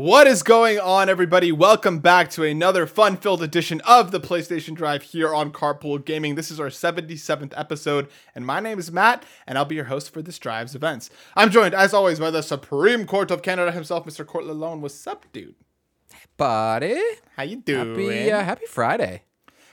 What is going on, everybody? Welcome back to another fun filled edition of the PlayStation Drive here on Carpool Gaming. This is our 77th episode, and my name is Matt, and I'll be your host for this Drive's events. I'm joined, as always, by the Supreme Court of Canada himself, Mr. Court Lalone. What's up, dude? buddy. How you doing? Happy, uh, happy Friday.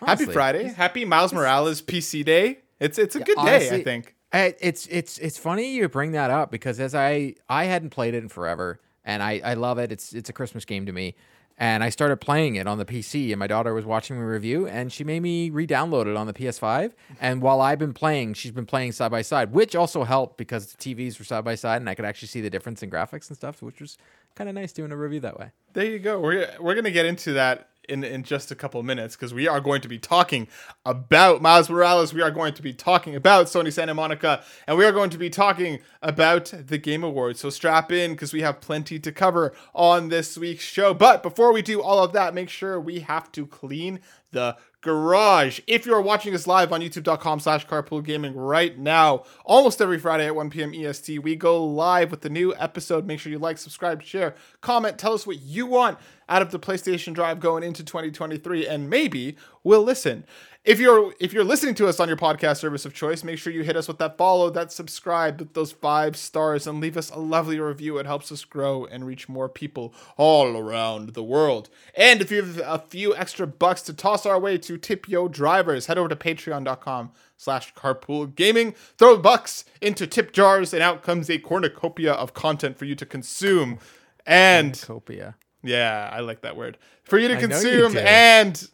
Happy. Friday. Happy Miles Morales PC Day. It's it's a good day, I think. It's it's it's funny you bring that up because as I I hadn't played it in forever and I I love it. It's it's a Christmas game to me. And I started playing it on the PC, and my daughter was watching me review, and she made me re-download it on the PS5. And while I've been playing, she's been playing side by side, which also helped because the TVs were side by side, and I could actually see the difference in graphics and stuff, which was kind of nice doing a review that way. There you go. We're we're gonna get into that in in just a couple minutes because we are going to be talking about Miles Morales. We are going to be talking about Sony Santa Monica, and we are going to be talking about the Game Awards. So strap in because we have plenty to cover on this week's show. But before we do all of that, make sure we have to clean the garage. If you're watching us live on youtube.com slash carpool gaming right now, almost every Friday at 1 p.m. EST, we go live with the new episode. Make sure you like, subscribe, share, comment, tell us what you want out of the PlayStation Drive going into 2023, and maybe we'll listen. If you're if you're listening to us on your podcast service of choice, make sure you hit us with that follow, that subscribe, with those five stars, and leave us a lovely review. It helps us grow and reach more people all around the world. And if you have a few extra bucks to toss our way to tip yo drivers, head over to patreon.com slash carpool gaming. Throw bucks into tip jars, and out comes a cornucopia of content for you to consume. And Copia. Yeah, I like that word. For you to I know you consume and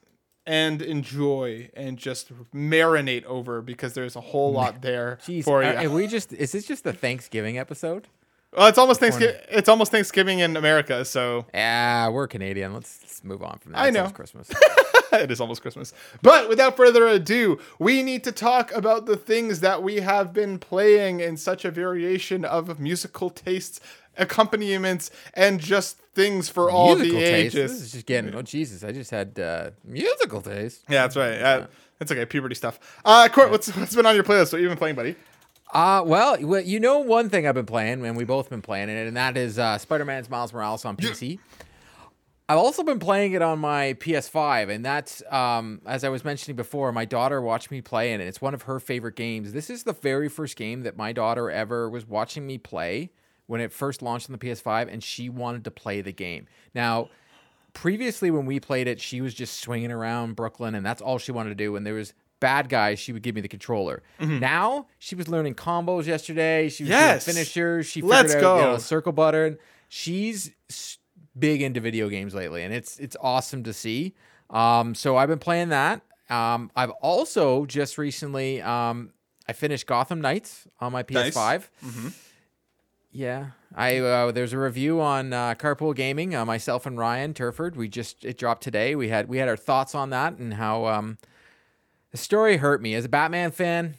and enjoy and just marinate over because there's a whole lot there Jeez, for you. are, we just is this just the Thanksgiving episode? well, it's almost Thanksgiving. It's almost Thanksgiving in America, so Yeah, we're Canadian. Let's, let's move on from that. I know. almost Christmas. it is almost Christmas. But without further ado, we need to talk about the things that we have been playing in such a variation of musical tastes, accompaniments, and just things for all the taste. ages. This is just getting. Oh Jesus! I just had uh, musical taste. Yeah, that's right. Uh, That's okay. Puberty stuff. Uh, Court, what's what's been on your playlist? What you been playing, buddy? Uh, well, you know one thing I've been playing, and we both been playing it, and that is uh, Spider-Man's Miles Morales on PC. I've also been playing it on my PS5, and that's um, as I was mentioning before. My daughter watched me play it, and it's one of her favorite games. This is the very first game that my daughter ever was watching me play when it first launched on the PS5, and she wanted to play the game. Now, previously when we played it, she was just swinging around Brooklyn, and that's all she wanted to do. When there was bad guys, she would give me the controller. Now she was learning combos yesterday. She was Yes. doing finishers. She figured Let's out, go. You know, circle button. She's big into video games lately, and it's it's awesome to see. Um, so I've been playing that. Um, I've also just recently um, I finished Gotham Knights on my Nice. PS5. Yeah, I uh, there's a review on uh, Carpool Gaming. Uh, myself and Ryan Turford. We just it dropped today. We had we had our thoughts on that and how um, the story hurt me as a Batman fan.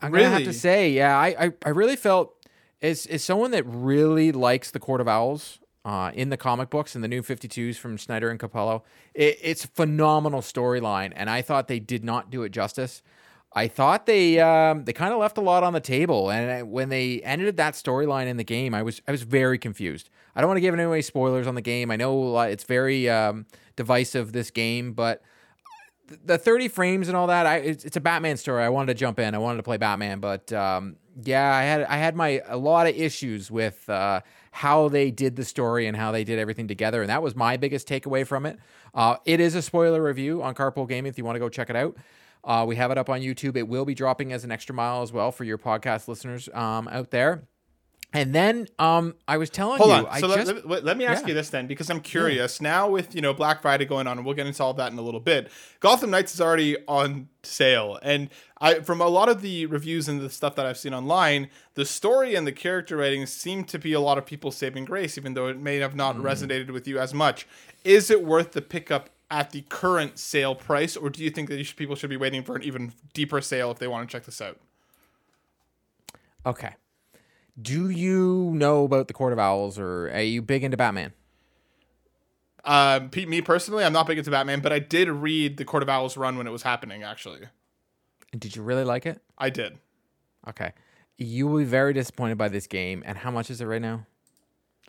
I'm gonna have to say, yeah, I I, I really felt as as someone that really likes the Court of Owls. Uh, in the comic books and the new 52s from Snyder and Capullo, it, it's a phenomenal storyline, and I thought they did not do it justice. I thought they um, they kind of left a lot on the table, and when they ended that storyline in the game, I was I was very confused. I don't want to give away spoilers on the game. I know uh, it's very um, divisive this game, but the 30 frames and all that, I it's, it's a Batman story. I wanted to jump in. I wanted to play Batman, but um, yeah, I had I had my a lot of issues with uh, how they did the story and how they did everything together, and that was my biggest takeaway from it. Uh, it is a spoiler review on Carpool Gaming if you want to go check it out. Uh, we have it up on YouTube. It will be dropping as an extra mile as well for your podcast listeners um, out there. And then um, I was telling Hold you, on. I So let, just let, let me ask yeah. you this then, because I'm curious. Now with you know Black Friday going on, and we'll get into all that in a little bit. Gotham Knights is already on sale, and I from a lot of the reviews and the stuff that I've seen online, the story and the character ratings seem to be a lot of people saving grace, even though it may have not Mm. resonated with you as much. Is it worth the pickup? At the current sale price, or do you think that you should, people should be waiting for an even deeper sale if they want to check this out? okay. Do you know about the Court of Owls, or are you big into Batman? Um, Pete, me personally, I'm not big into Batman, but I did read the Court of Owls run when it was happening. Actually, And did you really like it? I did. Okay. You will be very disappointed by this game. And how much is it right now?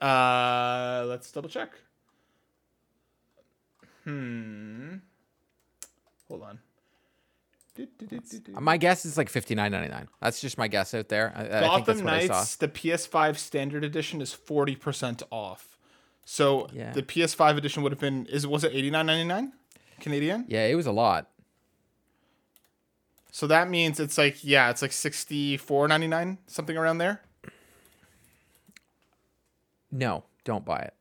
Uh, let's double check. Hmm. Hold on. My guess is like fifty nine ninety nine. That's just my guess out there. I, I think that's Gotham what I saw. Knights, the PS5 standard edition is 40% off. So Yeah. the PS5 edition would have been is was it 89.99 Canadian? Yeah, it was a lot. So that means it's like yeah, it's like 64.99 something around there. No, don't buy it.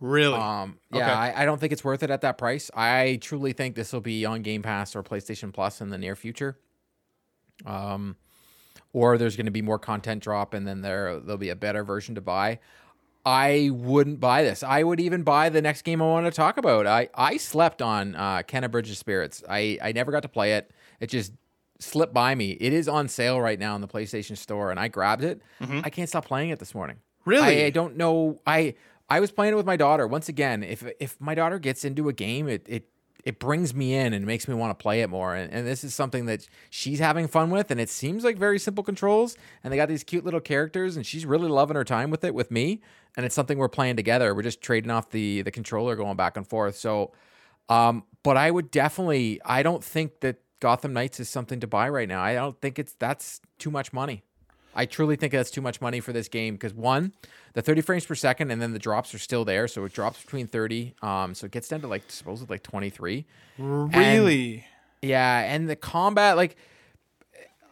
Really? Um, yeah, Okay. I, I don't think it's worth it at that price. I truly think this will be on Game Pass or PlayStation Plus in the near future. Um, or there's going to be more content drop, and then there there'll be a better version to buy. I wouldn't buy this. I would even buy the next game I want to talk about. I I slept on uh, Kena Bridge of Spirits. I I never got to play it. It just slipped by me. It is on sale right now in the PlayStation Store, and I grabbed it. I can't stop playing it this morning. Really? I, I don't know. I I was playing it with my daughter. Once again, if if my daughter gets into a game, it it it brings me in and makes me want to play it more. And, and this is something that she's having fun with. And it seems like very simple controls. And they got these cute little characters, and she's really loving her time with it with me. And it's something we're playing together. We're just trading off the the controller, going back and forth. So, um, but I would definitely. I don't think that Gotham Knights is something to buy right now. I don't think it's that's too much money. I truly think that's too much money for this game because one, the 30 frames per second, and then the drops are still there, so it drops between 30. Um, so it gets down to like supposedly like 23. really? Yeah, and the combat, like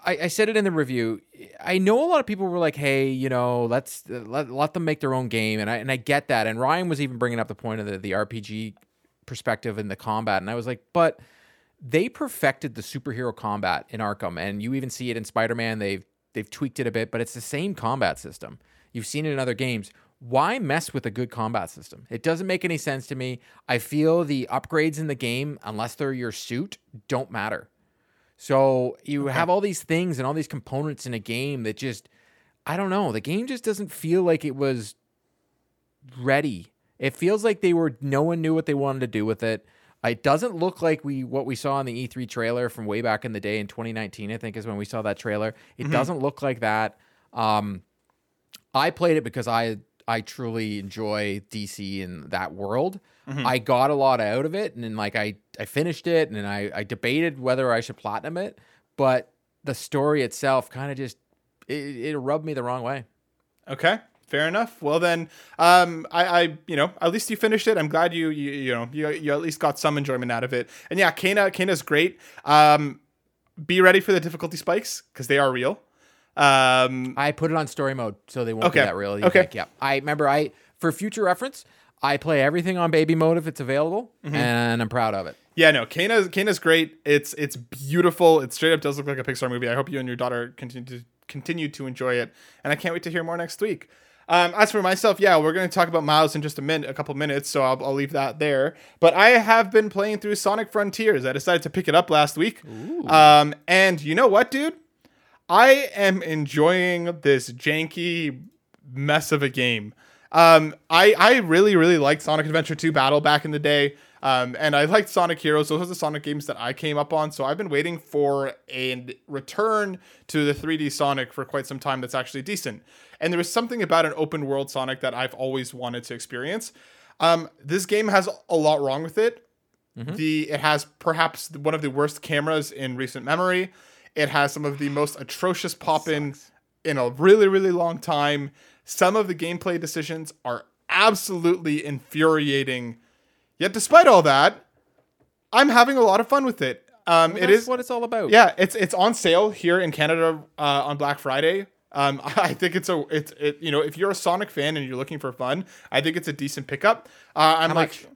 I, I said it in the review. I know a lot of people were like, "Hey, you know, let's let, let them make their own game," and I and I get that. And Ryan was even bringing up the point of the the RPG perspective in the combat, and I was like, but they perfected the superhero combat in Arkham, and you even see it in Spider Man. They've they've tweaked it a bit, but it's the same combat system. You've seen it in other games. Why mess with a good combat system? It doesn't make any sense to me. I feel the upgrades in the game, unless they're your suit, don't matter. So you have all these things and all these components in a game that just, I don't know. The game just doesn't feel like it was ready. It feels like they were. No one knew what they wanted to do with it. It doesn't look like we what we saw in the E3 trailer from way back in the day in 2019. I think is when we saw that trailer. It doesn't look like that. Um, I played it because I I truly enjoy DC and that world. I got a lot out of it, and then like I I finished it, and then I I debated whether I should platinum it, but the story itself kind of just it, it rubbed me the wrong way. Okay, fair enough. Well then, um, I, I, you know, at least you finished it. I'm glad you, you, you know, you, you at least got some enjoyment out of it. And yeah, Kena, Kena's great. Um, be ready for the difficulty spikes because they are real. Um, I put it on story mode, so they won't Okay. be that real. You Okay. think, yeah. I remember I for future reference, I play everything on baby mode if it's available, Mm-hmm. and I'm proud of it. yeah, no, Kana, Kena's great. It's, it's beautiful. It straight up does look like a Pixar movie. I hope you and your daughter continue to continue to enjoy it, and I can't wait to hear more next week. Um, as for myself, yeah, we're going to talk about Miles in just a minute, a couple minutes, so I'll, I'll leave that there. But I have been playing through Sonic Frontiers. I decided to pick it up last week, um, and you know what, dude? I am enjoying this janky mess of a game. Um, I I really really liked Sonic Adventure 2 Battle back in the day. Um, and I liked Sonic Heroes. Those are the Sonic games that I came up on. So I've been waiting for a return to the 3D Sonic for quite some time that's actually decent. And there was something about an open world Sonic that I've always wanted to experience. Um, this game has a lot wrong with it. The it has perhaps one of the worst cameras in recent memory. It has some of the most atrocious pop in in a really really long time. Some of the gameplay decisions are absolutely infuriating. Yet despite all that, I'm having a lot of fun with it. Um, it That's is what it's all about. yeah, it's it's on sale here in Canada uh, on Black Friday. Um, I think it's a it's it you know if you're a Sonic fan and you're looking for fun, I think it's a decent pickup. Uh, I'm How like, much?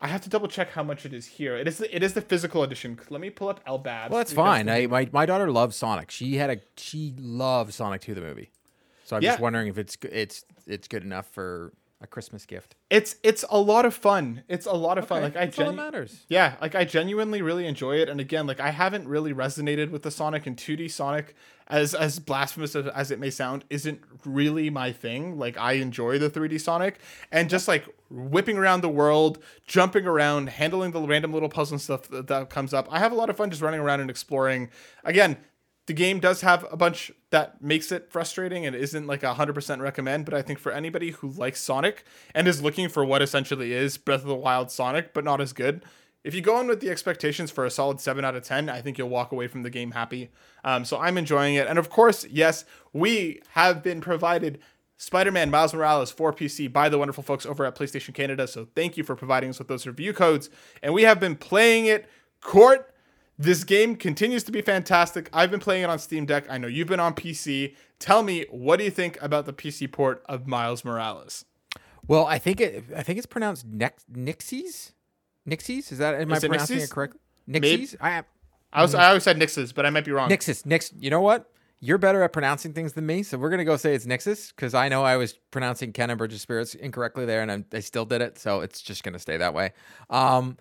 I have to double check how much it is here. It is the, it is the physical edition. Let me pull up Elbab. Well, that's fine. I my, my daughter loves Sonic. She had a she loves Sonic 2 the movie. So I'm just wondering if it's it's it's good enough for a Christmas gift. It's it's a lot of fun. It's a lot of fun. Like I That's genu- matters. Yeah, like I genuinely really enjoy it. And again, like I haven't really resonated with the Sonic and 2D Sonic as as blasphemous as, as it may sound, isn't really my thing. Like I enjoy the 3D Sonic and just like whipping around the world, jumping around, handling the random little puzzle and stuff that, that comes up. I have a lot of fun just running around and exploring. Again, the game does have a bunch that makes it frustrating and isn't like a 100% recommend, but I think for anybody who likes Sonic and is looking for what essentially is Breath of the Wild Sonic, but not as good, if you go in with the expectations for a solid 7 out of 10, I think you'll walk away from the game happy. Um, so I'm enjoying it. And of course, yes, we have been provided Spider Man Miles Morales for PC by the wonderful folks over at PlayStation Canada. So thank you for providing us with those review codes. And we have been playing it court. This game continues to be fantastic. I've been playing it on Steam Deck. I know you've been on PC. Tell me, what do you think about the PC port of Miles Morales? Well, I think it. I think it's pronounced Nex- Nixies. Nixies? Is that am Is I pronouncing Nixies? it correctly? Nixies? I I was I always said Nixes, but I might be wrong. Nixus. Nix. You know what? You're better at pronouncing things than me, so we're gonna go say it's Nixus because I know I was pronouncing Ken and Spirits incorrectly there, and I, I still did it, so it's just gonna stay that way. Um,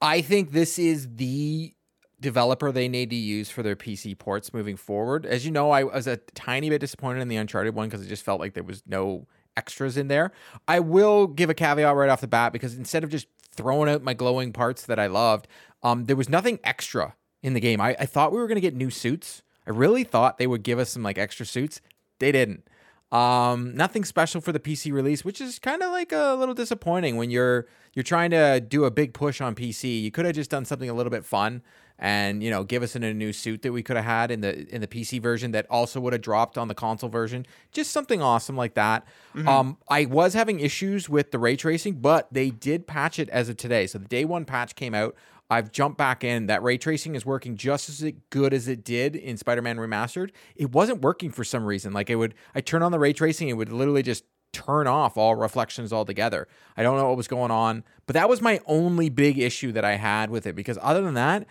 I think this is the developer they need to use for their PC ports moving forward. As you know, I was a tiny bit disappointed in the Uncharted one because it just felt like there was no extras in there. I will give a caveat right off the bat because instead of just throwing out my glowing parts that I loved, um, there was nothing extra in the game. I, I thought we were going to get new suits. I really thought they would give us some like extra suits. They didn't. Um, nothing special for the PC release, which is kind of like a little disappointing when you're you're trying to do a big push on PC. You could have just done something a little bit fun and you know give us in a new suit that we could have had in the in the PC version that also would have dropped on the console version. Just something awesome like that. Um, I was having issues with the ray tracing, but they did patch it as of today. So the day one patch came out. I've jumped back in. That ray tracing is working just as good as it did in Spider-Man Remastered. It wasn't working for some reason. Like it would, I turn on the ray tracing, it would literally just turn off all reflections altogether. I don't know what was going on, but that was my only big issue that I had with it because other than that,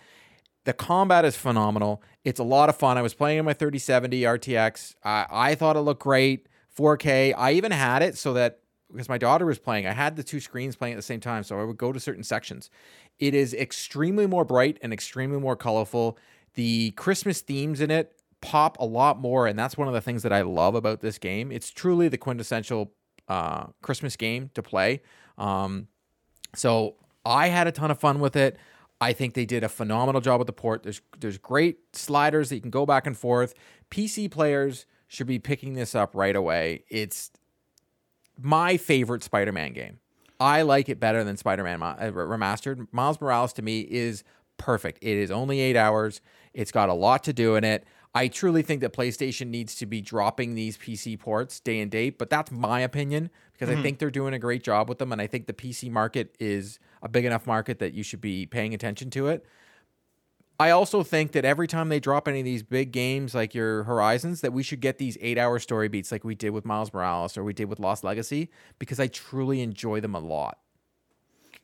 the combat is phenomenal. It's a lot of fun. I was playing in my 3070 RTX. I, I thought it looked great. 4K. I even had it so that because my daughter was playing, I had the two screens playing at the same time. So I would go to certain sections. It is extremely more bright and extremely more colorful. The Christmas themes in it pop a lot more. And that's one of the things that I love about this game. It's truly the quintessential uh, Christmas game to play. Um, so I had a ton of fun with it. I think they did a phenomenal job with the port. There's there's great sliders that you can go back and forth. PC players should be picking this up right away. It's my favorite Spider-Man game. I like it better than Spider-Man uh, Remastered. Miles Morales to me is perfect. It is only 8 hours. It's got a lot to do in it. I truly think that PlayStation needs to be dropping these PC ports day and date, but that's my opinion because I think they're doing a great job with them and I think the PC market is a big enough market that you should be paying attention to it. I also think that every time they drop any of these big games like your Horizons, that we should get these eight hour story beats like we did with Miles Morales or we did with Lost Legacy because I truly enjoy them a lot.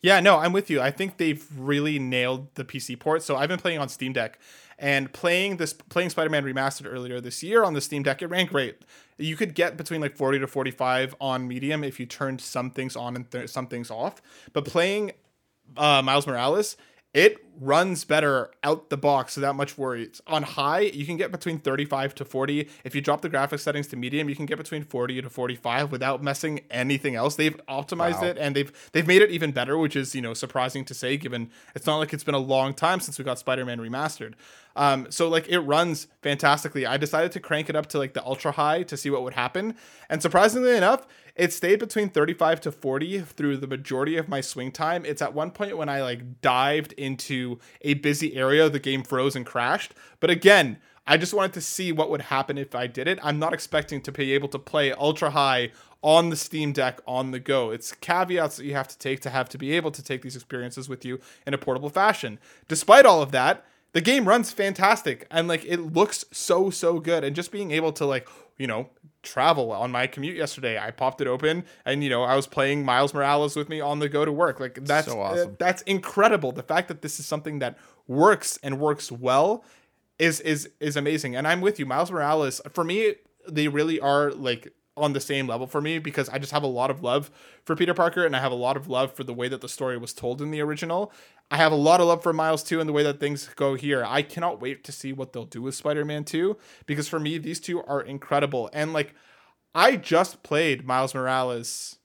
Yeah, no, I'm with you. I think they've really nailed the PC port. So I've been playing on Steam Deck and playing this playing Spider-Man Remastered earlier this year on the Steam Deck. It ran great. You could get between like 40 to 45 on medium if you turned some things on and th- some things off. But playing uh, Miles Morales, it runs better out the box without much worry. It's on high, you can get between 35 to 40. If you drop the graphics settings to medium, you can get between 40 to 45 without messing anything else. They've optimized Wow. it and they've they've made it even better, which is, you know, surprising to say given it's not like it's been a long time since we got Spider-Man remastered. Um, so like it runs fantastically. I decided to crank it up to like the ultra high to see what would happen. And surprisingly enough, it stayed between 35 to 40 through the majority of my swing time. It's at one point when I like dived into a busy area, the game froze and crashed. But again, I just wanted to see what would happen if I did it. I'm not expecting to be able to play ultra high on the Steam Deck on the go. It's caveats that you have to take to have to be able to take these experiences with you in a portable fashion. Despite all of that, the game runs fantastic and like it looks so so good and just being able to like you know travel on my commute yesterday i popped it open and you know i was playing miles morales with me on the go to work. Like that's So awesome. uh, that's incredible. The fact that this is something that works and works well is is is amazing. And i'm with you. Miles morales for me they really are like on the same level for me because i just have a lot of love for peter parker and i have a lot of love for the way that the story was told in the original i have a lot of love for miles 2 and the way that things go here i cannot wait to see what they'll do with spider-man 2 because for me these two are incredible and like i just played miles morales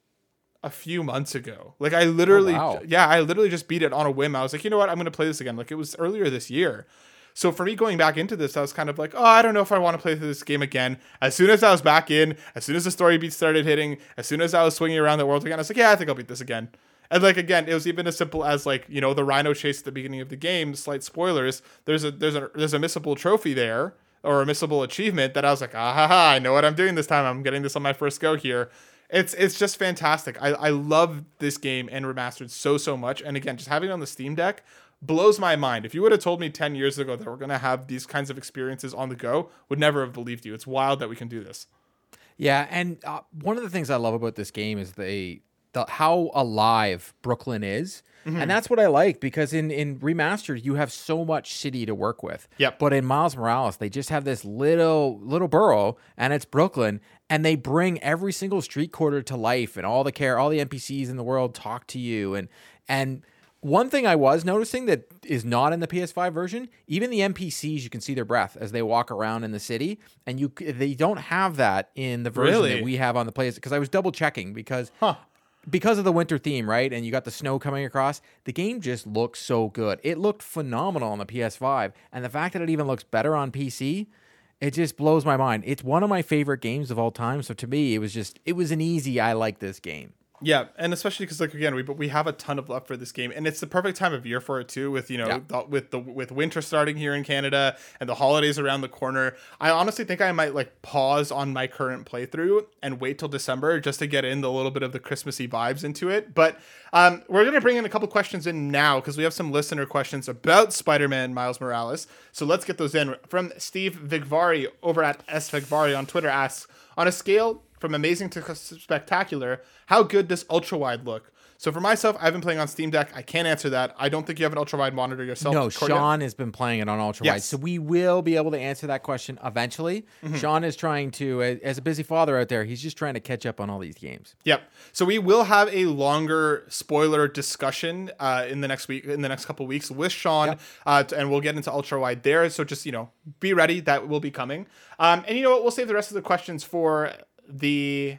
a few months ago. Like I oh, literally wow. yeah, I literally just beat it on a whim. I was like, "You know what? I'm going to play this again." Like it was earlier this year. So for me going back into this, I was kind of like, oh, I don't know if I want to play through this game again. As soon as I was back in, as soon as the story beats started hitting, as soon as I was swinging around the world again, I was like, yeah, I think I'll beat this again. And like again, it was even as simple as like you know the rhino chase at the beginning of the game. Slight spoilers. There's a there's a there's a missable trophy there or a missable achievement that I was like, ah ha ha, I know what I'm doing this time. I'm getting this on my first go here. It's it's just fantastic. I, I love this game and remastered so so much. And again, just having it on the Steam Deck blows my mind. If you would have told me 10 years ago that we're gonna have these kinds of experiences on the go, would never have believed you. It's wild that we can do this. Yeah, and uh, one of the things I love about this game is they the how alive Brooklyn is. Mm-hmm. And that's what I like because in in remastered you have so much city to work with. Yep. But in Miles Morales they just have this little little borough and it's Brooklyn and they bring every single street corner to life and all the care all the NPCs in the world talk to you and and one thing I was noticing that is not in the PS5 version, even the NPCs, you can see their breath as they walk around in the city, and you they don't have that in the version Really? that we have on the PlayStation. Because I was double checking because Huh. Because of the winter theme, right? And you got the snow coming across. The game just looks so good. It looked phenomenal on the PS5, and the fact that it even looks better on PC, it just blows my mind. It's one of my favorite games of all time. So to me, it was just it was an easy. I like this game. Yeah, and especially because like again, we but we have a ton of love for this game, and it's the perfect time of year for it too. With you know, Yeah. the, with the with winter starting here in Canada and the holidays around the corner, I honestly think I might like pause on my current playthrough and wait till December just to get in the little bit of the Christmassy vibes into it. But um, we're gonna bring in a couple questions in now because we have some listener questions about Spider-Man Miles Morales. So let's get those in. From Steve Vigvari over at S Vigvari on Twitter asks, on a scale from amazing to spectacular, how good does ultra wide look? So for myself, I've been playing on Steam Deck. I can't answer that. I don't think you have an ultra wide monitor yourself. No, Cordia? Sean has been playing it on ultra wide, Yes. so we will be able to answer that question eventually. Mm-hmm. Sean is trying to, as a busy father out there, he's just trying to catch up on all these games. Yep. So we will have a longer spoiler discussion uh, in the next week, in the next couple weeks with Sean, Yep. uh, and we'll get into ultra wide there. So just you know, be ready. That will be coming. Um, and you know what? We'll save the rest of the questions for the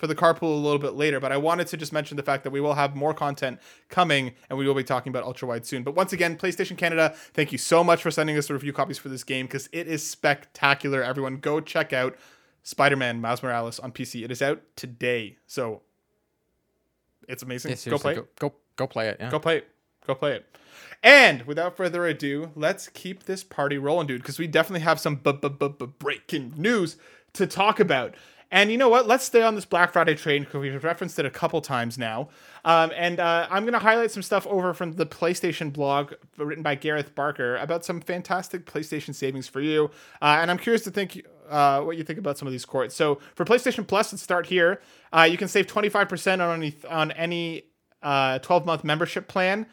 for the carpool a little bit later. But I wanted to just mention the fact that we will have more content coming, and we will be talking about ultra wide soon. But once again, PlayStation Canada, thank you so much for sending us the review copies for this game because it is spectacular. Everyone, go check out Spider-Man Miles Morales on PC. It is out today, so it's amazing. Yeah, go play, seriously, it. Go, go, go play it. Yeah. go play it, go play it. And without further ado, let's keep this party rolling, dude, because we definitely have some breaking news to talk about. And you know what? Let's stay on this Black Friday train because we've referenced it a couple times now. Um, and uh, I'm going to highlight some stuff over from the PlayStation blog written by Gareth Barker about some fantastic PlayStation savings for you. Uh, and I'm curious to think uh, what you think about some of these courts. So for PlayStation Plus, let's start here. Uh, you can save 25% on any on any uh, 12 month membership plan.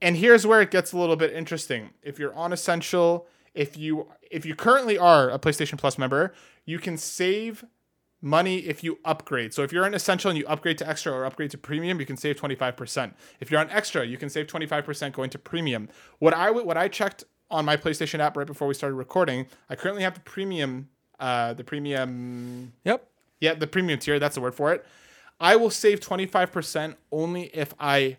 And here's where it gets a little bit interesting. If you're on Essential, if you if you currently are a PlayStation Plus member, you can save money if you upgrade. So if you're on Essential and you upgrade to Extra or upgrade to Premium, you can save 25%. If you're on Extra, you can save 25% going to Premium. What I what I checked on my PlayStation app right before we started recording, I currently have the Premium uh the Premium Yep. yeah, the premium tier, that's the word for it. I will save 25% only if I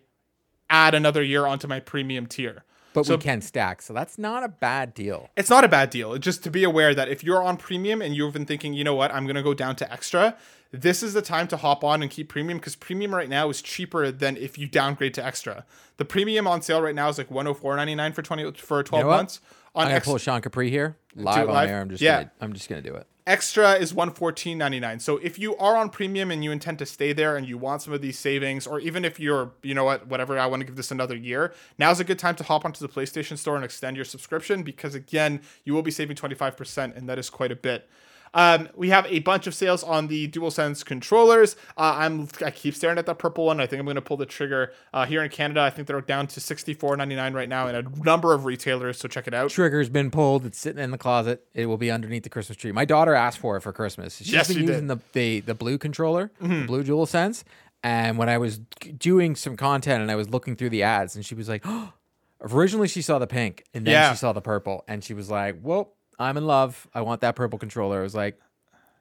add another year onto my premium tier. But So- we can stack, so that's not a bad deal. It's not a bad deal. Just to be aware that if you're on premium and you've been thinking, you know what, I'm going to go down to extra, this is the time to hop on and keep premium because premium right now is cheaper than if you downgrade to extra. The premium on sale right now is like 104.99 for 20 for 12 know what? months. On I'm gonna ex- pull Sean Capri here live on air. I'm just Yeah. gonna, I'm just gonna do it. Extra is one fourteen ninety nine. So if you are on premium and you intend to stay there and you want some of these savings, or even if you're, you know what, whatever, I want to give this another year, now's a good time to hop onto the PlayStation Store and extend your subscription because again, you will be saving twenty five percent, and that is quite a bit. Um, we have a bunch of sales on the DualSense controllers. Uh, I'm I keep staring at that purple one. I think I'm going to pull the trigger uh, here in Canada. I think they're down to sixty four ninety nine right now in a number of retailers. So check it out. Trigger's been pulled. It's sitting in the closet. It will be underneath the Christmas tree. My daughter asked for it for Christmas. She's Yes, been she did. using the, the the blue controller, the blue DualSense. And when I was doing some content and I was looking through the ads, and she was like, originally she saw the pink, and then Yeah. she saw the purple, and she was like, "Well, I'm in love. I want that purple controller." I was like.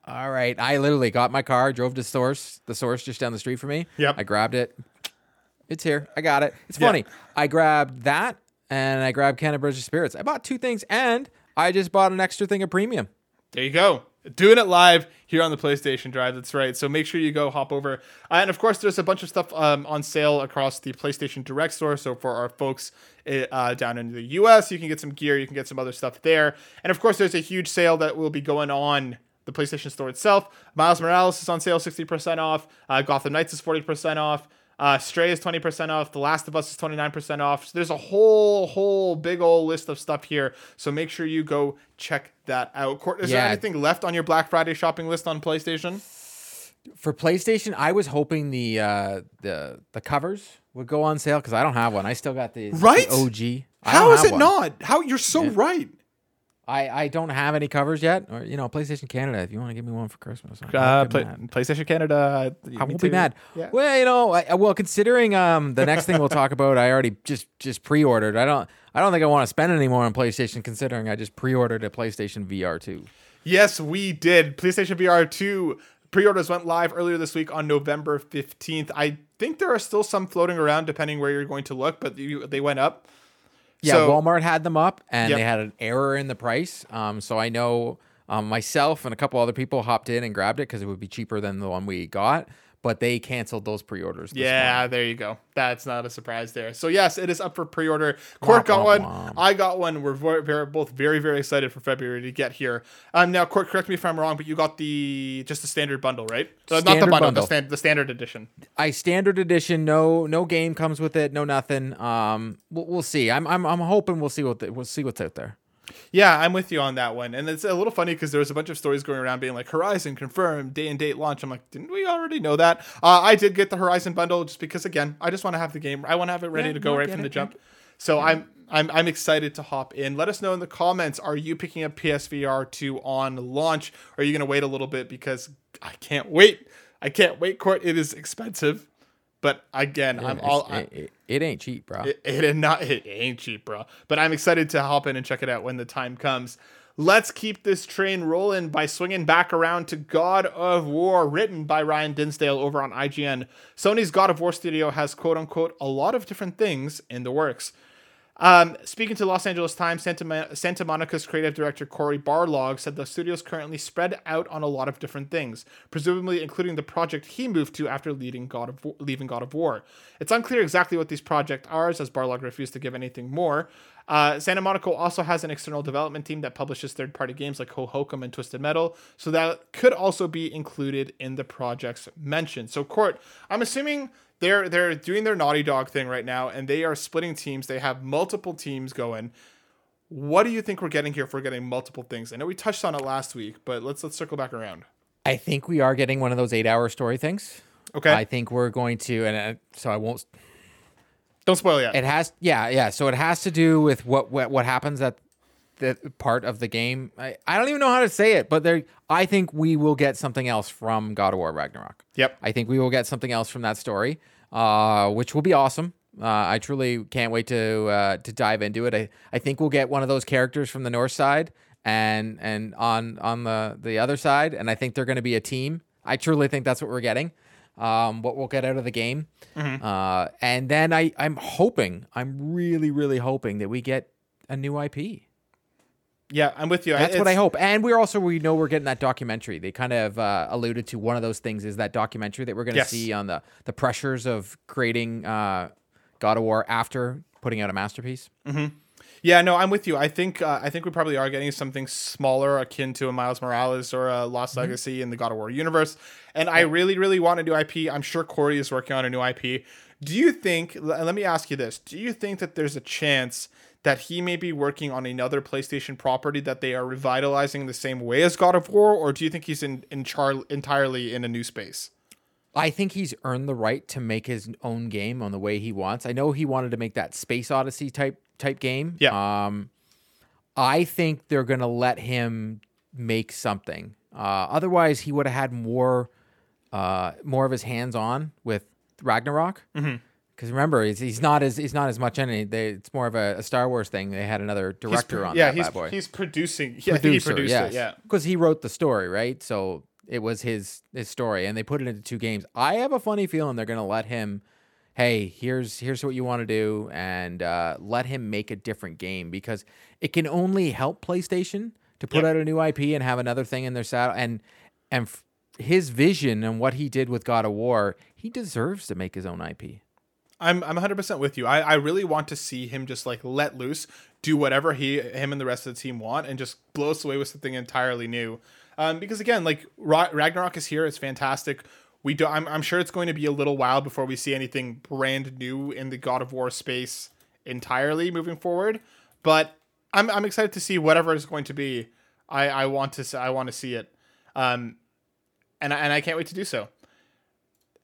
All right. I literally got my car, drove to source, the source just down the street from me. Yep. I grabbed it. It's here. I got it. It's Yeah. funny. I grabbed that and I grabbed Canterbury Spirits. I bought two things, and I just bought an extra thing of premium. There you go. Doing it live here on the PlayStation Drive. That's right. So make sure you go hop over. Uh, and of course, there's a bunch of stuff um, on sale across the PlayStation Direct store. So for our folks uh, down in the US, you can get some gear, you can get some other stuff there. And of course, there's a huge sale that will be going on the PlayStation Store itself. Miles Morales is on sale 60% off. Uh, Gotham Knights is 40% off. Uh, Stray is 20% off. The Last of Us is 29% off. So there's a whole, whole big old list of stuff here. So make sure you go check that out. Court, is there anything left on your Black Friday shopping list on PlayStation? For PlayStation, I was hoping the uh, the the covers would go on sale because I don't have one. I still got the, the Right? OG. I How is it one. not? How you're so right. I, I don't have any covers yet. Or you know, PlayStation Canada. If you want to give me one for Christmas, Uh, play. PlayStation Canada. uh, I won't be too. mad. Yeah. Well, you know, I, well, considering um the next thing we'll talk about, I already just just pre-ordered. I don't I don't think I want to spend any more on PlayStation, considering I just pre-ordered a PlayStation VR two. Yes, we did. PlayStation VR 2 pre-orders went live earlier this week on November 15th. I think there are still some floating around depending where you're going to look, but they went up. Yeah, So- Walmart had them up, and Yep. they had an error in the price. Um, so I know um, myself and a couple other people hopped in and grabbed it because it would be cheaper than the one we got. But they canceled those pre-orders. Yeah, there you go. That's not a surprise there. So yes, it is up for pre-order. Court got one. womp. I got one. We're very, very, both very, very excited for February to get here. Um, now, Court, correct me if I'm wrong, but you got the just the standard bundle, right? Uh, not the Standard bundle, bundle. the, stand, the standard edition. I standard edition. No, no game comes with it. No nothing. Um, we'll, we'll see. I'm, I'm, I'm hoping we'll see what the, we'll see what's out there. Yeah, I'm with you on that one. And it's a little funny because there was a bunch of stories going around being like Horizon confirmed day and date launch. I'm like, didn't we already know that? Uh, I did get the Horizon bundle just because again, I just want to have the game. I want to have it ready Yeah, to go right from the it, jump. So I'm I'm I'm excited to hop in. Let us know in the comments. Are you picking up PSVR 2 on launch? Or are you gonna wait a little bit because I can't wait. I can't wait, Court. It is expensive. But again, I'm all it, it, it ain't cheap, bro. it, it not it ain't cheap, bro. But I'm excited to hop in and check it out when the time comes. Let's keep this train rolling by swinging back around to God of War, written by Ryan Dinsdale over on IGN. Sony's God of War studio has quote unquote a lot of different things in the works. Um, speaking to Los Angeles Times, Santa, Santa Monica's creative director Cory Barlog said the studio's currently spread out on a lot of different things, presumably including the project he moved to after leading God of War, leaving God of War. It's unclear exactly what these projects are, as Barlog refused to give anything more. Uh, Santa Monica also has an external development team that publishes third-party games like Hohokum and Twisted Metal, so that could also be included in the projects mentioned. So, Court, I'm assuming they're they're doing their Naughty Dog thing right now, and they are splitting teams. They have multiple teams going. What do you think we're getting here if we're getting multiple things? I know we touched on it last week, but let's let's circle back around. I think we are getting one of those eight-hour story things. Okay, I think we're going to, and uh, so I won't. don't spoil it yet. It has, yeah, yeah. So it has to do with what what, what happens at the part of the game. I, I don't even know how to say it, but there, I think we will get something else from God of War Ragnarok. Yep. I think we will get something else from that story, uh, which will be awesome. Uh, I truly can't wait to uh, to dive into it. I, I think we'll get one of those characters from the north side and and on on the the other side, and I think they're going to be a team. I truly think that's what we're getting. Um, what we'll get out of the game, uh, and then I I'm hoping I'm really really hoping that we get a new IP. Yeah, I'm with you. That's what I hope. And we're also we know we're getting that documentary. They kind of uh, alluded to one of those things is that documentary that we're going to Yes. see on the the pressures of creating uh, God of War after putting out a masterpiece. Yeah, no, I'm with you. I think uh, I think we probably are getting something smaller, akin to a Miles Morales or a Lost Legacy in the God of War universe. And I really, really want a new IP. I'm sure Cory is working on a new IP. Do you think? Let me ask you this: Do you think that there's a chance that he may be working on another PlayStation property that they are revitalizing the same way as God of War, or do you think he's in in char- entirely in a new space? I think he's earned the right to make his own game on the way he wants. I know he wanted to make that Space Odyssey type type game. Yeah. Um, I think they're gonna let him make something. Uh, otherwise, he would have had more, uh, more of his hands on with Ragnarok. Because remember, he's, he's not as he's not as much in it. They, it's more of a, a Star Wars thing. They had another director pro- on yeah, that he's bad boy. he's producing. Yeah, think he produced it. Yeah. because he wrote the story, right? So it was his his story, and they put it into two games. I have a funny feeling they're going to let him hey, here's here's what you want to do, and uh, let him make a different game because it can only help PlayStation to put Yep. out a new IP and have another thing in their saddle. And and f- his vision and what he did with God of War, he deserves to make his own IP. I'm I'm 100% with you. I, I really want to see him just like let loose, do whatever he him and the rest of the team want, and just blow us away with something entirely new. Um, because again, like Ra- Ragnarok is here, it's fantastic. We do. I'm, I'm sure it's going to be a little while before we see anything brand new in the God of War space entirely moving forward. But I'm I'm excited to see whatever is going to be. I I want to I want to see it. Um, and and I can't wait to do so.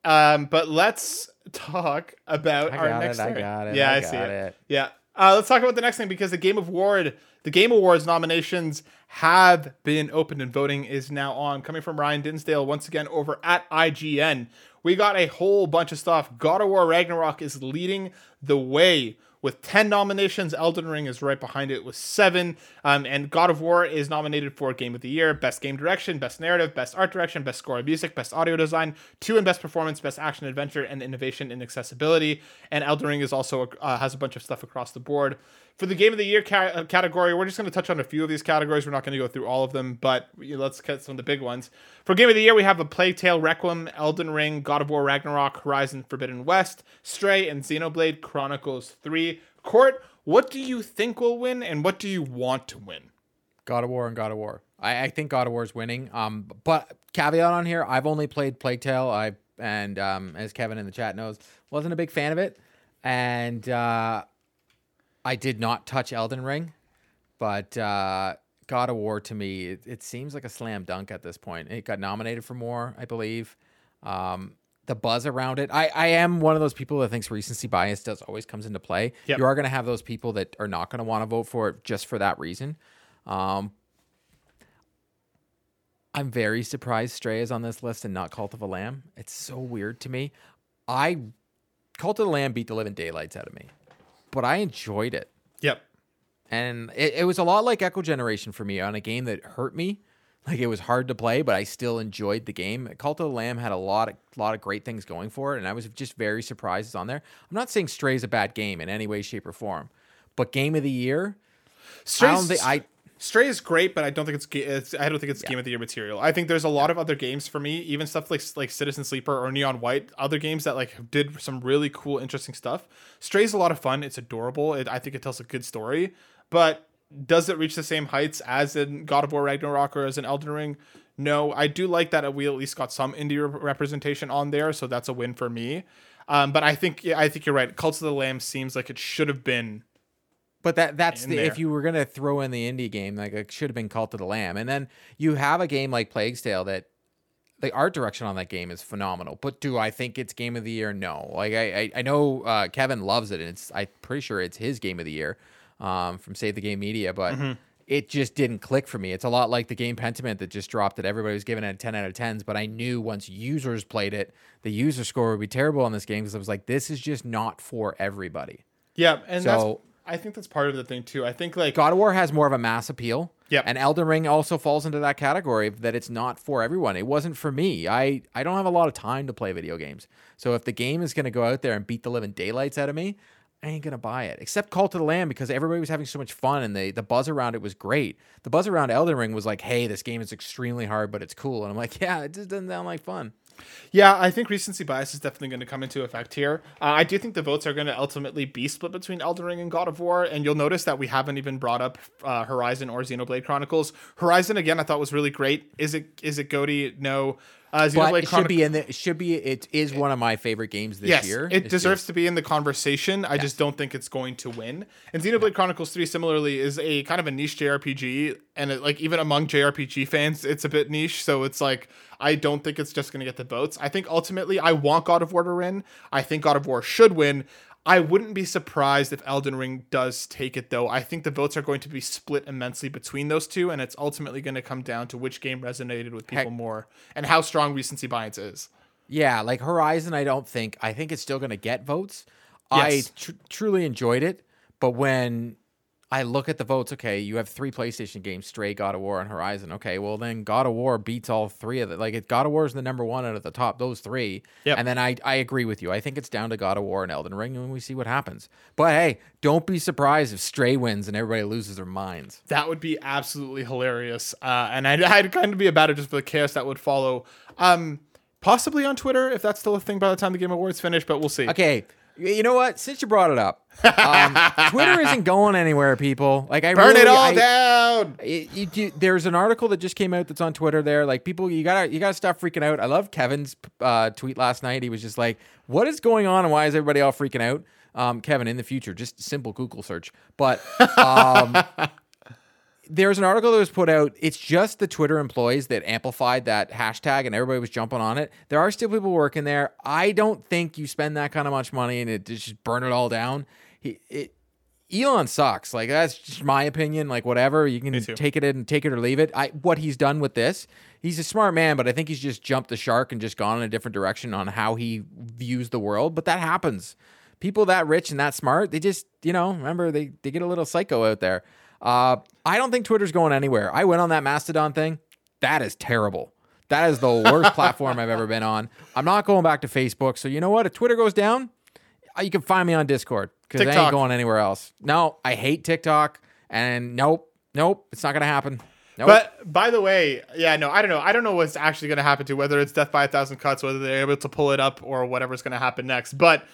Um, but let's talk about our next it. I thing. got it. Yeah, I I, see it. it. Yeah. Uh, let's talk about the next thing because the Game of Award, the Game Awards nominations have been opened and voting is now on. Coming from Ryan Dinsdale once again over at IGN. We got a whole bunch of stuff. God of War Ragnarok is leading the way with 10 nominations. Elden Ring is right behind it with seven. Um, and God of War is nominated for Game of the Year, Best Game Direction, Best Narrative, Best Art Direction, Best Score of Music, Best Audio Design, two in Best Performance, Best Action Adventure, and Innovation in Accessibility. And Elden Ring is also uh, has a bunch of stuff across the board. For the Game of the Year ca- uh, category, we're just going to touch on a few of these categories. We're not going to go through all of them, but let's get some of the big ones. For Game of the Year, we have A Plague Tale Requiem, Elden Ring, God of War Ragnarok, Horizon Forbidden West, Stray, and Xenoblade Chronicles 3. Court, what do you think will win, and what do you want to win? God of War and God of War. I, I think God of War is winning. Um, but caveat on here, I've only played Plague Tale. I and um, as Kevin in the chat knows, wasn't a big fan of it, and uh, I did not touch Elden Ring. But uh, God of War to me, it, it seems like a slam dunk at this point. It got nominated for more, I believe. Um, the buzz around it. I, I am one of those people that thinks recency bias does always comes into play. Yep. You are going to have those people that are not going to want to vote for it just for that reason. Um, I'm very surprised Stray is on this list and not Cult of a Lamb. It's so weird to me. I Cult of the Lamb beat the living daylights out of me, but I enjoyed it. Yep. And it, it was a lot like Echo Generation for me on a game that hurt me. Like it was hard to play, but I still enjoyed the game. Cult of the Lamb had a lot of lot of great things going for it, and I was just very surprised it's on there. I'm not saying Stray is a bad game in any way, shape, or form, but game of the year, I don't think I Stray is great, but I don't think it's, ga- it's I don't think it's game of the year material. I think there's a lot of other games for me, even stuff like like Citizen Sleeper or Neon White, other games that like did some really cool, interesting stuff. Stray's a lot of fun. It's adorable. It, I think it tells a good story, but does it reach the same heights as in God of War Ragnarok or as in Elden Ring? No, I do like that we at least got some indie rep- representation on there, so that's a win for me. Um, but I think yeah, I think you're right. Cults of the Lamb seems like it should have been But that that's the there. if you were gonna throw in the indie game, like it should have been Cult of the Lamb. And then you have a game like Plague's Tale that the art direction on that game is phenomenal. But do I think it's game of the year? No. Like I I, I know uh, Kevin loves it, and it's I'm pretty sure it's his game of the year um, from Save the Game Media, but. Mm-hmm. It just didn't click for me. It's a lot like the game Pentiment that just dropped that everybody was giving it a 10 out of 10s, but I knew once users played it, the user score would be terrible on this game because I was like, this is just not for everybody. Yeah, and that's So- I think that's part of the thing too. I think like God of War has more of a mass appeal. Yep. And Elden Ring also falls into that category that it's not for everyone. It wasn't for me. I, I don't have a lot of time to play video games. So if the game is going to go out there and beat the living daylights out of me, I ain't to buy it. Except Cult of the Lamb because everybody was having so much fun and the, the buzz around it was great. The buzz around Elden Ring was like, hey, this game is extremely hard, but it's cool. And I'm like, yeah, it just doesn't sound like fun. Yeah, I think recency bias is definitely going to come into effect here. Uh, I do think the votes are going to ultimately be split between Elden Ring and God of War, and you'll notice that we haven't even brought up uh, Horizon or Xenoblade Chronicles. Horizon again, I thought was really great. Is it is it Goaty? No. Uh, Xenoblade it should be in the, it should be, it is one of my favorite games this Yes, year. it It's deserves just- to be in the conversation. I just don't think it's going to win. And Xenoblade Chronicles 3 similarly is a kind of a niche JRPG and it, like even among JRPG fans it's a bit niche, so it's like I don't think it's just going to get the votes. I think ultimately I want God of War to win. I think God of War should win. I wouldn't be surprised if Elden Ring does take it though. I think the votes are going to be split immensely between those two and it's ultimately going to come down to which game resonated with people Heck. more and how strong recency bias is. Yeah, like Horizon, I don't think. I think it's still going to get votes. Yes. I tr- truly enjoyed it, but when I look at the votes. Okay, you have three PlayStation games: Stray, God of War, and Horizon. Okay, well then God of War beats all three of them. Like God of War is the number one out of the top those three. Yep. And then I I agree with you. I think it's down to God of War and Elden Ring, and we see what happens. But hey, don't be surprised if Stray wins and everybody loses their minds. That would be absolutely hilarious. Uh, and I'd, I'd kind of be about it just for the chaos that would follow. Um, possibly on Twitter, if that's still a thing by the time the Game Awards finish, but we'll see. Okay, you know what? Since you brought it up, um, Twitter isn't going anywhere, people. Like I Burn really, it all I- down. it, you, you- there's an article that just came out that's on Twitter. There, like people, you gotta you gotta stop freaking out. I love Kevin's uh, tweet last night. He was just like, "What is going on, and why is everybody all freaking out?" Um, Kevin, in the future, just simple Google search. But um, there's an article that was put out. It's just the Twitter employees that amplified that hashtag, and everybody was jumping on it. There are still people working there. I don't think you spend that kind of much money and it just burn it all down. He, it, Elon sucks. Like that's just my opinion. Like whatever, you can take it and take it or leave it. I what he's done with this, he's a smart man, but I think he's just jumped the shark and just gone in a different direction on how he views the world. But that happens. People that rich and that smart, they just you know remember they they get a little psycho out there. Uh, I don't think Twitter's going anywhere. I went on that Mastodon thing. That is terrible. That is the worst platform I've ever been on. I'm not going back to Facebook. So you know what? If Twitter goes down, uh, you can find me on Discord because I ain't going anywhere else. No, I hate TikTok, and nope, nope, it's not gonna happen. Nope. But by the way, yeah, no, I don't know. I don't know what's actually going to happen to whether it's death by a thousand cuts, whether they're able to pull it up, or whatever's going to happen next. But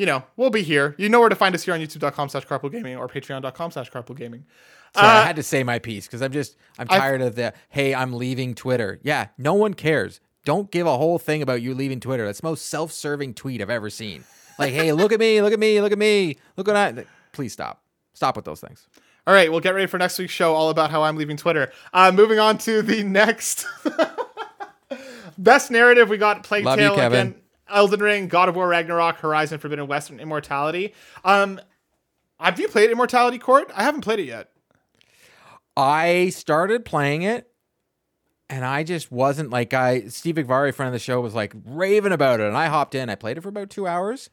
you know, we'll be here. You know where to find us here on YouTube.com slash Carpool Gaming or Patreon.com slash Carpool Gaming. I Uh, had to say my piece because I'm just I'm tired of the hey I'm leaving Twitter. Yeah, no one cares. Don't give a whole thing about you leaving Twitter. That's the most self-serving tweet I've ever seen. Like, hey, look at me, look at me, look at me, look what I. Please stop. Stop with those things. All right, well, get ready for next week's show, all about how I'm leaving Twitter. Uh, moving on to the next best narrative, we got Plague Love you, Tale Kevin. again, Elden Ring, God of War, Ragnarok, Horizon Forbidden West, and Immortality. Um, have you played Immortality Court? I haven't played it yet. I started playing it and I just wasn't like I Steve Igvari, friend of the show, was like raving about it, and I hopped in. I played it for about two hours.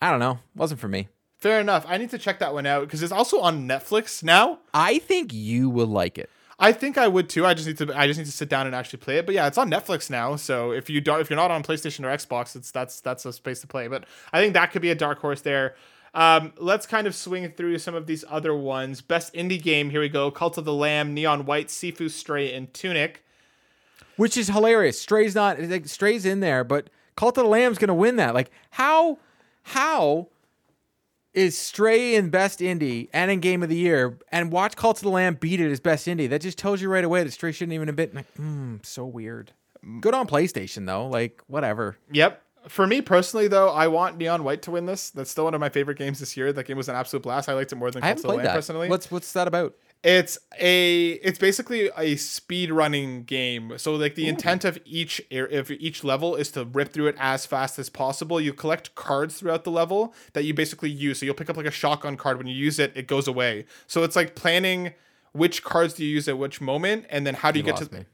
I don't know, wasn't for me. Fair enough. I need to check that one out because it's also on Netflix now. I think you will like it. I think I would too. I just need to. I just need to sit down and actually play it. But yeah, it's on Netflix now. So if you don't, if you're not on PlayStation or Xbox, it's that's that's a space to play. But I think that could be a dark horse there. Um, let's kind of swing through some of these other ones. Best indie game. Here we go. Cult of the Lamb, Neon White, Sifu Stray, and Tunic. which is hilarious. Stray's not like, Stray's in there, but Cult of the Lamb's gonna win that. Like how how is Stray in best indie and in game of the year, and watch Cult of the Lamb beat it as best indie? That just tells you right away that Stray shouldn't even have been. Like, hmm, so weird. Good on PlayStation though. Like whatever. Yep. For me personally, though, I want Neon White to win this. That's still one of my favorite games this year. That game was an absolute blast. I liked it more than I Cult of the played Lamb that. personally. What's what's that about? It's a it's basically a speed running game. So like the intent of each of each level is to rip through it as fast as possible. You collect cards throughout the level that you basically use. So you'll pick up like a shotgun card when you use it, it goes away. So it's like planning which cards do you use at which moment and then how do you, get lost to me.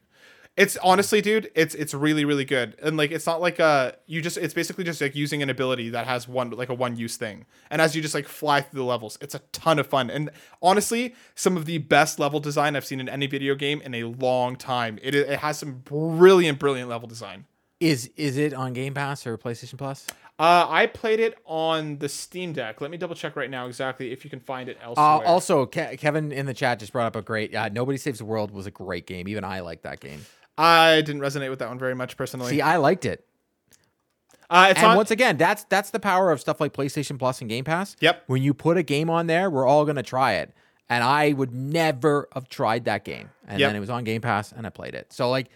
It's honestly, dude, it's it's really really good. And like it's not like a you just it's basically just like using an ability that has one like a one use thing. And as you just like fly through the levels, it's a ton of fun. And honestly, some of the best level design I've seen in any video game in a long time. It it has some brilliant brilliant level design. Is is it on Game Pass or PlayStation Plus? Uh, I played it on the Steam Deck. Let me double check right now exactly if you can find it elsewhere. Uh, also, Ke- Kevin in the chat just brought up a great. Uh, Nobody Saves the World was a great game. Even I like that game. I didn't resonate with that one very much personally. See, I liked it. uh, it's and on. once again, that's that's the power of stuff like PlayStation Plus and Game Pass. Yep. When you put a game on there, we're all gonna try it. And I would never have tried that game. And Yep. then it was on Game Pass and I played it. So like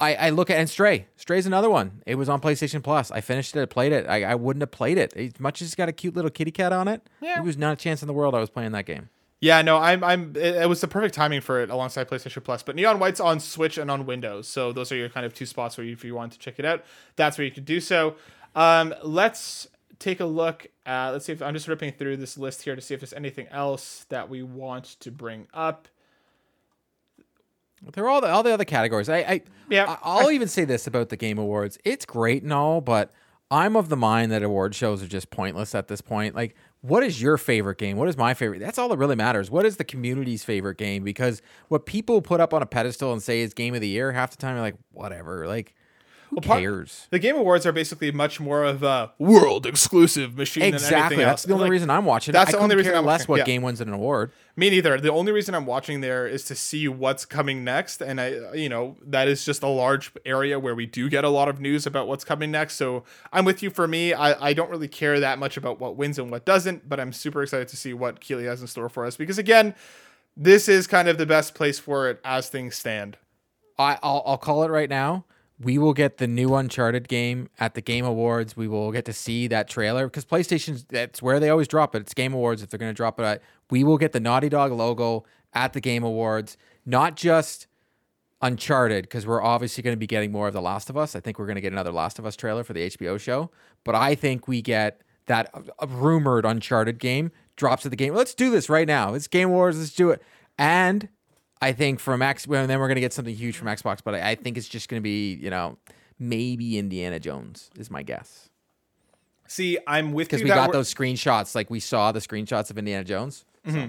I, I look at and Stray. Stray's another one. It was on PlayStation Plus. I finished it, I played it. I, I wouldn't have played it. As much as it's got a cute little kitty cat on it, Yeah. there was not a chance in the world I was playing that game. Yeah, no, I'm I'm it, it was the perfect timing for it alongside PlayStation Plus. But Neon White's on Switch and on Windows, so those are your kind of two spots where you, if you want to check it out, that's where you could do so. Um, let's take a look. At, let's see if I'm just ripping through this list here to see if there's anything else that we want to bring up. They're all the all the other categories. I, I Yeah, I, I'll even say this about the Game Awards. It's great and all, but I'm of the mind that award shows are just pointless at this point. Like, what is your favorite game? What is my favorite? That's all that really matters. What is the community's favorite game? Because what people put up on a pedestal and say is game of the year, half the time you're like, whatever. Like, who part- cares? The Game Awards are basically much more of a world exclusive machine than Exactly. anything else. That's the only Like, reason I'm watching. that's the only reason I'm less watching, what yeah. game wins an award. Me neither. The only reason I'm watching there is to see what's coming next, and I, you know, that is just a large area where we do get a lot of news about what's coming next. So I'm with you. For me, I, I don't really care that much about what wins and what doesn't, but I'm super excited to see what Keighley has in store for us because again, this is kind of the best place for it as things stand. I, I'll, I'll call it right now. We will get the new Uncharted game at the Game Awards. We will get to see that trailer because PlayStation's that's where they always drop it. It's Game Awards if they're going to drop it. At, we will get the Naughty Dog logo at the Game Awards, not just Uncharted because we're obviously going to be getting more of The Last of Us. I think we're going to get another Last of Us trailer for the HBO show, but I think we get that uh, rumored Uncharted game drops at the game. Let's do this right now. It's Game Awards. Let's do it. And I think from X, well, and then we're gonna get something huge from Xbox, but I, I think it's just gonna be, you know, maybe Indiana Jones is my guess See, I'm with because we got those screenshots, like we saw the screenshots of Indiana Jones. Mm-hmm.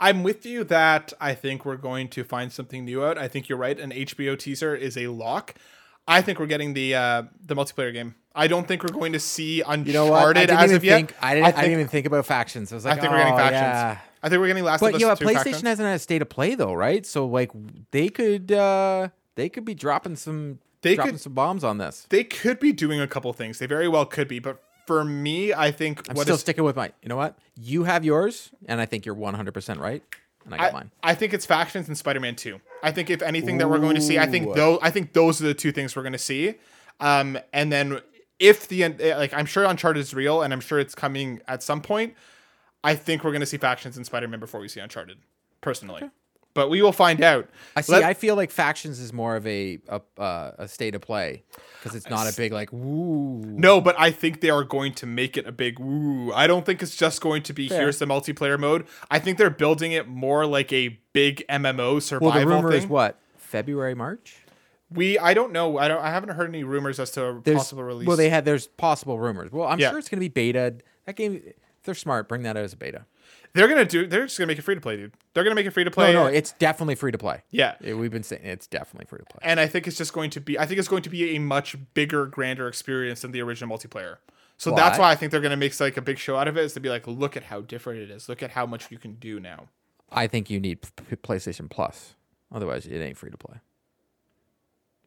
I'm with you that I think we're going to find something new out. I think you're right. An HBO teaser is a lock. I think we're getting the uh, the multiplayer game. I don't think we're going to see Uncharted You know what? I didn't as even of yet. think. I didn't. I, think, didn't even think about factions. I was like, I think we're getting oh, factions. yeah. I think we're getting Last But of Us you know, 2 PlayStation factions. hasn't had a state of play though, right? So like they could uh they could be dropping some They dropping could- some bombs on this. they could be doing a couple things. They very well could be, but for me, I think I'm what still is- sticking with my. You know what? You have yours, and I think you're 100 percent right, and I got I, mine. I think it's factions and Spider-Man 2. I think if anything that we're going to see, I think Ooh. those I think those are the two things we're going to see. Um, and then if the like, I'm sure Uncharted is real, and I'm sure it's coming at some point. I think we're going to see factions in Spider-Man before we see Uncharted, personally. But we will find out. I see. Let- I feel like factions is more of a a, uh, a state of play because it's not a big like woo. No, but I think they are going to make it a big woo. I don't think it's just going to be Fair. here's the multiplayer mode. I think they're building it more like a big MMO survival Well, the rumor thing. is what February, March. We I don't know. I don't I haven't heard any rumors as to a There's possible release. well, they had there's possible rumors. Well, I'm Yeah. sure it's going to be beta. That game, if they're smart. Bring that out as a beta. They're gonna do. They're just gonna make it free to play, dude. They're gonna make it free to play. No, no, it's definitely free to play. yeah, Yeah, We've been saying it's definitely free to play. and I think it's just going to be. I think it's going to be a much bigger, grander experience than the original multiplayer. So that's Why? why I think they're gonna make like a big show out of it. Is to be like, look at how different it is. Look at how much you can do now. I think you need p- p- PlayStation Plus. Otherwise, it ain't free to play.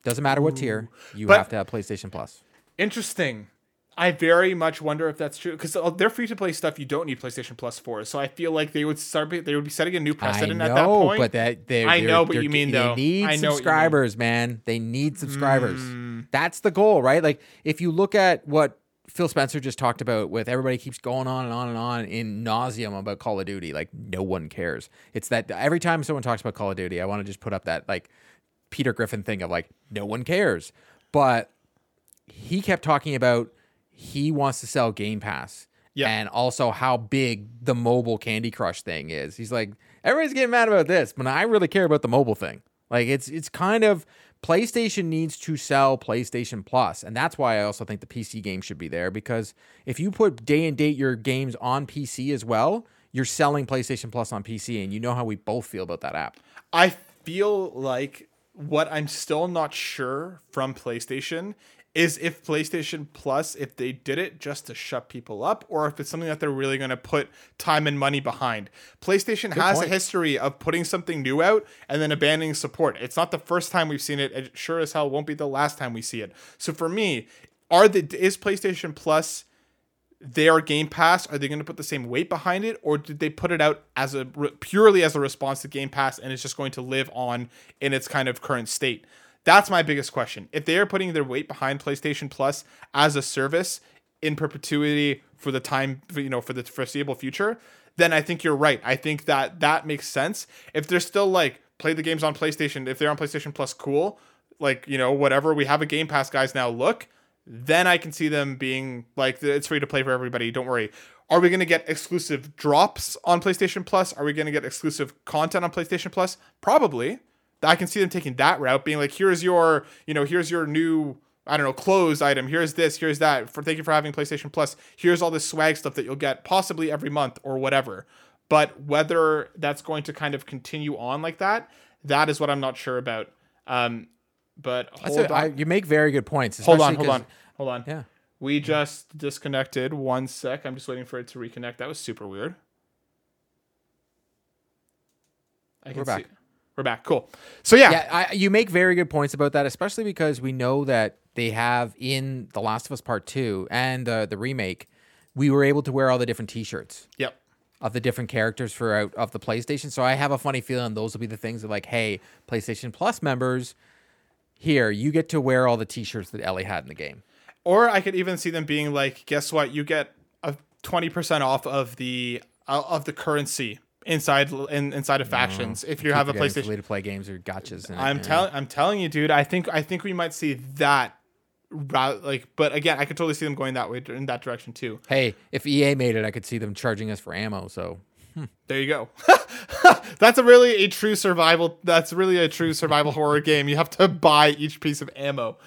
Doesn't matter what tier, you But- have to have PlayStation Plus. Interesting. I very much wonder if that's true because they're free to play stuff you don't need PlayStation Plus for. So I feel like they would start. They would be setting a new precedent know, at that point. but that they I know what you mean, though. They need I know what you mean. subscribers, man. They need subscribers. Mm. That's the goal, right? Like if you look at what Phil Spencer just talked about, with everybody keeps going on and on and on in nauseum about Call of Duty, like no one cares. It's that every time someone talks about Call of Duty, I want to just put up that like Peter Griffin thing of like no one cares, but he kept talking about he wants to sell Game Pass. Yeah. And also how big the mobile Candy Crush thing is. He's like, everybody's getting mad about this, but I really care about the mobile thing. Like it's it's kind of PlayStation needs to sell PlayStation Plus, and that's why I also think the PC game should be there because if you put day and date your games on PC as well, you're selling PlayStation Plus on PC, and you know how we both feel about that app. I feel like what I'm still not sure from PlayStation is if PlayStation Plus, if they did it just to shut people up, or if it's something that they're really going to put time and money behind. PlayStation has point. a history of putting something new out and then abandoning support. It's not the first time we've seen it. It sure as hell won't be the last time we see it. So for me, are the is PlayStation Plus their Game Pass, are they going to put the same weight behind it, or did they put it out as a purely as a response to Game Pass, and it's just going to live on in its kind of current state? That's my biggest question. If they are putting their weight behind PlayStation Plus as a service in perpetuity for the time, for, you know, for the foreseeable future, then I think you're right. I think that that makes sense. If they're still like play the games on PlayStation, if they're on PlayStation Plus, cool. Like you know, whatever. We have a Game Pass, guys. Now look then I can see them being like it's free to play for everybody. Don't worry. Are we going to get exclusive drops on PlayStation Plus? Are we going to get exclusive content on PlayStation Plus? Probably. I can see them taking that route, being like, here's your, you know, here's your new I don't know, clothes item. Here's this, here's that. For thank you for having PlayStation Plus. Here's all this swag stuff that you'll get possibly every month or whatever. But whether that's going to kind of continue on like that, that is what I'm not sure about. Um, but hold it. on, I, you make very good points. hold on, hold on, hold on. Yeah. We just disconnected. One sec. I'm just waiting for it to reconnect. That was super weird. I We're back. see- We're back. Cool. So yeah, Yeah, I, you make very good points about that, especially because we know that they have in The Last of Us Part Two and uh, the remake, we were able to wear all the different T-shirts yep. of the different characters for out of the PlayStation. So I have a funny feeling those will be the things that like, hey, PlayStation Plus members, here you get to wear all the T-shirts that Ellie had in the game. Or I could even see them being like, guess what? You get a twenty percent off of the uh, of the currency inside in, inside of factions if you have a PlayStation. To play games or gotchas. I'm telling I'm telling you, dude. I think I think we might see that route. Like, but again, I could totally see them going that way in that direction too. Hey, if EA made it, I could see them charging us for ammo. So There you go. that's a really a true survival. That's really a true survival horror game. You have to buy each piece of ammo.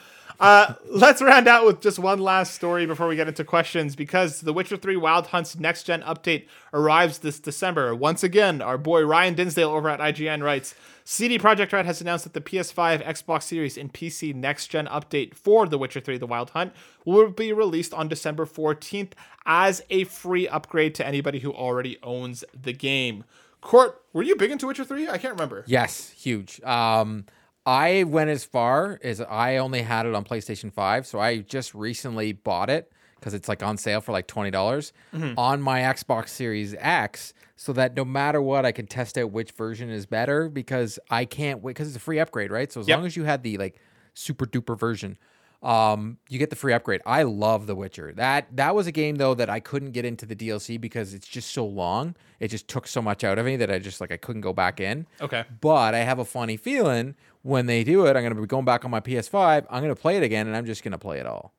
Uh, let's round out with just one last story before we get into questions because The Witcher 3 Wild Hunt's next gen update arrives this December. Once again, our boy Ryan Dinsdale over at IGN writes CD Projekt Red has announced that the PS5, Xbox Series, and PC next gen update for The Witcher 3 The Wild Hunt will be released on December 14th as a free upgrade to anybody who already owns the game. Court, were you big into Witcher 3? I can't remember. Yes, huge. Um, I went as far as I only had it on PlayStation 5, so I just recently bought it because it's like on sale for like twenty dollars Mm-hmm. on my Xbox Series X, so that no matter what, I can test out which version is better because I can't wait because it's a free upgrade, right? So as Yep. long as you had the like super duper version, um, you get the free upgrade. I love The Witcher. That that was a game though that I couldn't get into the DLC because it's just so long. It just took so much out of me that I just like I couldn't go back in. Okay. But I have a funny feeling when they do it, I'm going to be going back on my PS5. I'm going to play it again, and I'm just going to play it all.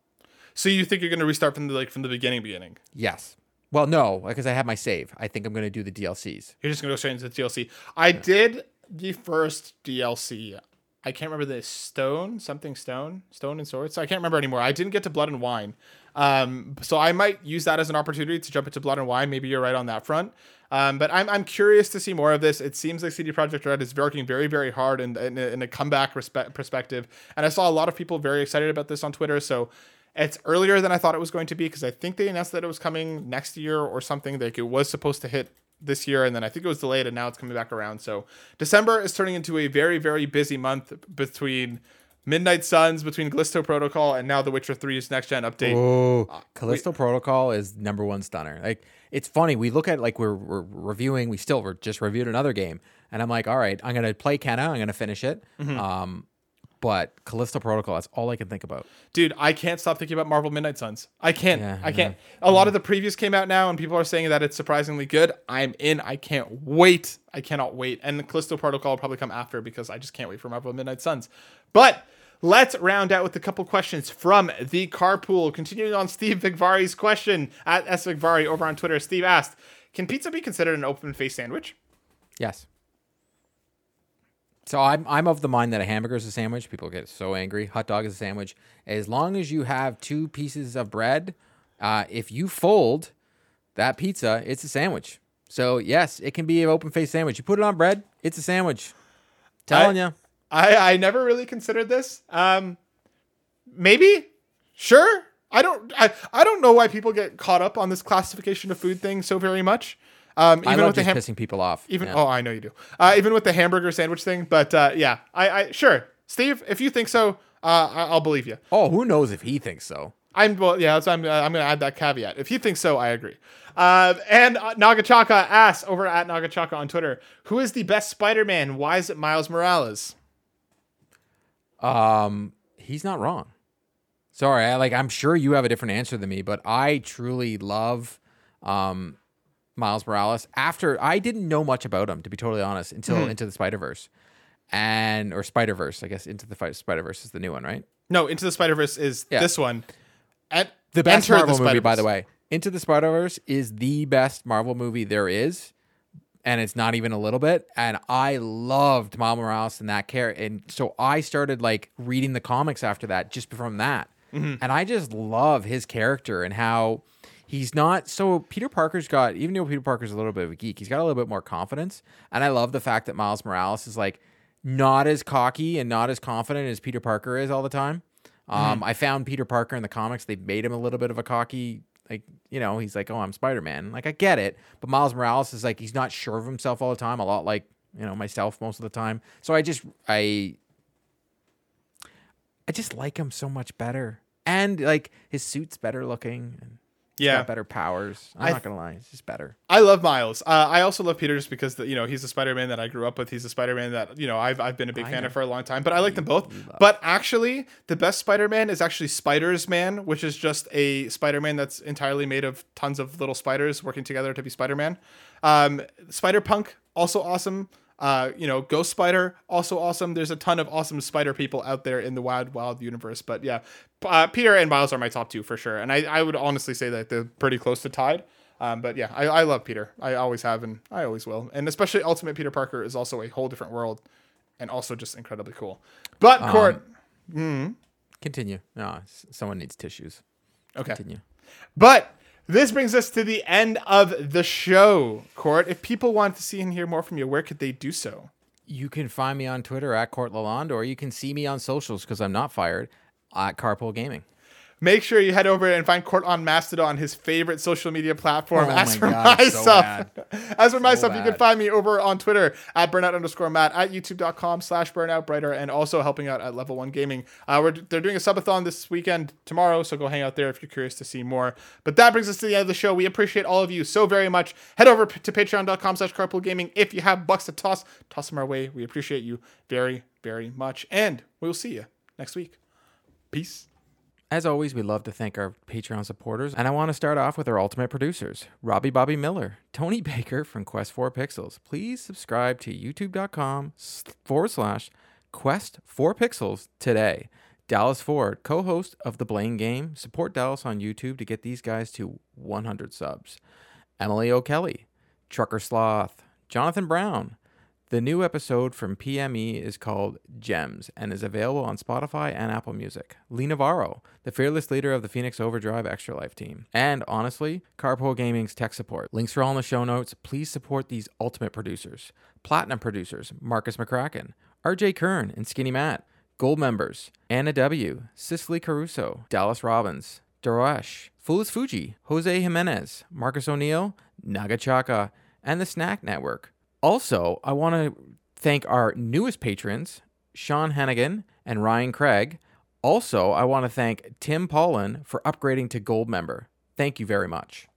So you think you're going to restart from the like from the beginning beginning? Yes. Well, no, because I have my save. I think I'm going to do the DLCs. You're just gonna go straight into the DLC. I did the first DLC. I can't remember the stone something stone stone and swords. So I can't remember anymore. I didn't get to Blood and Wine, um, so I might use that as an opportunity to jump into Blood and Wine. Maybe you're right on that front. Um, but I'm, I'm curious to see more of this. It seems like CD Projekt Red is working very very hard in, in, a, in a comeback respe- perspective, and I saw a lot of people very excited about this on Twitter. So it's earlier than I thought it was going to be because I think they announced that it was coming next year or something. Like it was supposed to hit this year, and then I think it was delayed, and now it's coming back around. So December is turning into a very, very busy month between Midnight Suns, between Callisto Protocol, and now The Witcher 3's next gen update. Oh, Callisto Protocol is number one stunner. Like it's funny. We look at like we're, we're reviewing. We still we're just reviewed another game, and I'm like, all right, I'm gonna play Kena. I'm gonna finish it. Um, but Callisto Protocol. That's all I can think about. Dude, I can't stop thinking about Marvel Midnight Suns. I can't. Yeah, I can't. A lot of the previews came out now, and people are saying that it's surprisingly good. I'm in. I can't wait. I cannot wait. And the Callisto Protocol will probably come after because I just can't wait for Marvel Midnight Suns. But let's round out with a couple questions from the carpool. Continuing on Steve Vigvari's question at S Vigvari over on Twitter. Steve asked, "Can pizza be considered an open face sandwich?" Yes. So I'm I'm of the mind that a hamburger is a sandwich. People get so angry. Hot dog is a sandwich. As long as you have two pieces of bread, uh, if you fold that pizza, it's a sandwich. So yes, it can be an open face sandwich. You put it on bread, it's a sandwich. Telling you. I I never really considered this. Um, maybe, sure. I don't I, I don't know why people get caught up on this classification of food thing so very much. Um, I even love with the ham- pissing people off. even Yeah. oh I know you do. Uh, even with the hamburger sandwich thing, but uh, yeah, I, I sure, Steve, if you think so, uh, I, I'll believe you. oh, who knows if he thinks so? I'm well, yeah. That's, I'm uh, I'm gonna add that caveat. If you think so, I agree. Uh, and uh, Nagachaka asks over at Nagachaka on Twitter, who is the best Spider-Man? Why is it Miles Morales? Um, he's not wrong. Sorry, I, like I'm sure you have a different answer than me, but I truly love um, Miles Morales. After I didn't know much about him, to be totally honest, until Mm-hmm. Into the Spider Verse, and or Spider Verse, I guess. Into the Spider Verse is the new one, right? No, Into the Spider Verse is Yeah. this one. At The best Enter Marvel movie, by the way. Into the Spider Verse is the best Marvel movie there is, and it's not even a little bit. And I loved Miles Morales and that character, and so I started like reading the comics after that, just from that. and I just love his character and how he's not so Peter Parker's got even though Peter Parker's a little bit of a geek, he's got a little bit more confidence, and I love the fact that Miles Morales is like not as cocky and not as confident as Peter Parker is all the time. Um, I found Peter Parker in the comics; they made him a little bit of a cocky, like you know, he's like, "Oh, I'm Spider Man." Like I get it, but Miles Morales is like he's not sure of himself all the time. A lot like you know myself most of the time. So I just I I just like him so much better, and like his suit's better looking. Yeah. got better powers. I'm not gonna lie, he's just better. I love Miles. Uh, I also love Peter just because the, you know he's a Spider-Man that I grew up with. He's a Spider-Man that you know I've I've been a big I fan know. of for a long time. But I like them both. But actually, the best Spider-Man is actually Spider's Man, which is just a Spider-Man that's entirely made of tons of little spiders working together to be Spider-Man. Um, Spider-Punk also awesome. Uh, you know, Ghost Spider also awesome. There's a ton of awesome Spider people out there in the wild, wild universe. But yeah, uh, Peter and Miles are my top two for sure, and I, I would honestly say that they're pretty close to tied. Um, but yeah, I, I love Peter. I always have, and I always will. And especially Ultimate Peter Parker is also a whole different world, and also just incredibly cool. But Court, mm Continue. No, someone needs tissues. okay. Continue. But this brings us to the end of the show. Court, if people want to see and hear more from you, where could they do so? You can find me on Twitter at Court Lalonde, or you can see me on socials because I'm not fired at Carpool Gaming. Make sure you head over and find Court on Mastodon, his favorite social media platform. Oh as my for God, it's so myself, as for myself, you can find me over on Twitter at burnout underscore Matt, at youtube.com slash burnout brighter, and also helping out at Level One Gaming. Uh, we're they're doing a subathon this weekend tomorrow, so go hang out there if you're curious to see more. But that brings us to the end of the show. We appreciate all of you so very much. Head over to patreon.com slash carpool gaming if you have bucks to toss. Toss them our way. We appreciate you very, very much. And we will see you next week. Peace. As always, we love to thank our Patreon supporters, and I want to start off with our ultimate producers Robby Bobby Miller, Tony Baker from Quest 4 Pixels. Please subscribe to youtube.com forward slash Quest 4 Pixels today. Dallas Ford, co host of The Blame Game. Support Dallas on YouTube to get these guys to 100 subs. Emily O'Kelly, Trucker Sloth, Johnathan Brown, the new episode from PME is called Gems and is available on Spotify and Apple Music. Lee Navarro, the fearless leader of the Phoenix Overdrive Extra Life team. And honestly, Carpool Gaming's tech support. Links are all in the show notes. Please support these ultimate producers. Platinum producers, Marcus McCracken, RJ Kern and Skinny Matt. Gold members, Anna W., Cicely Caruso, Dallas Robbins, Daresh, Foolish Fuji, Jose Jimenez, Marcus O'Neill, Nagachaka, and the Snack Network. Also, I want to thank our newest patrons, Sean Hannigan and Ryan Craig. Also, I want to thank Tim Paulin for upgrading to gold member. Thank you very much.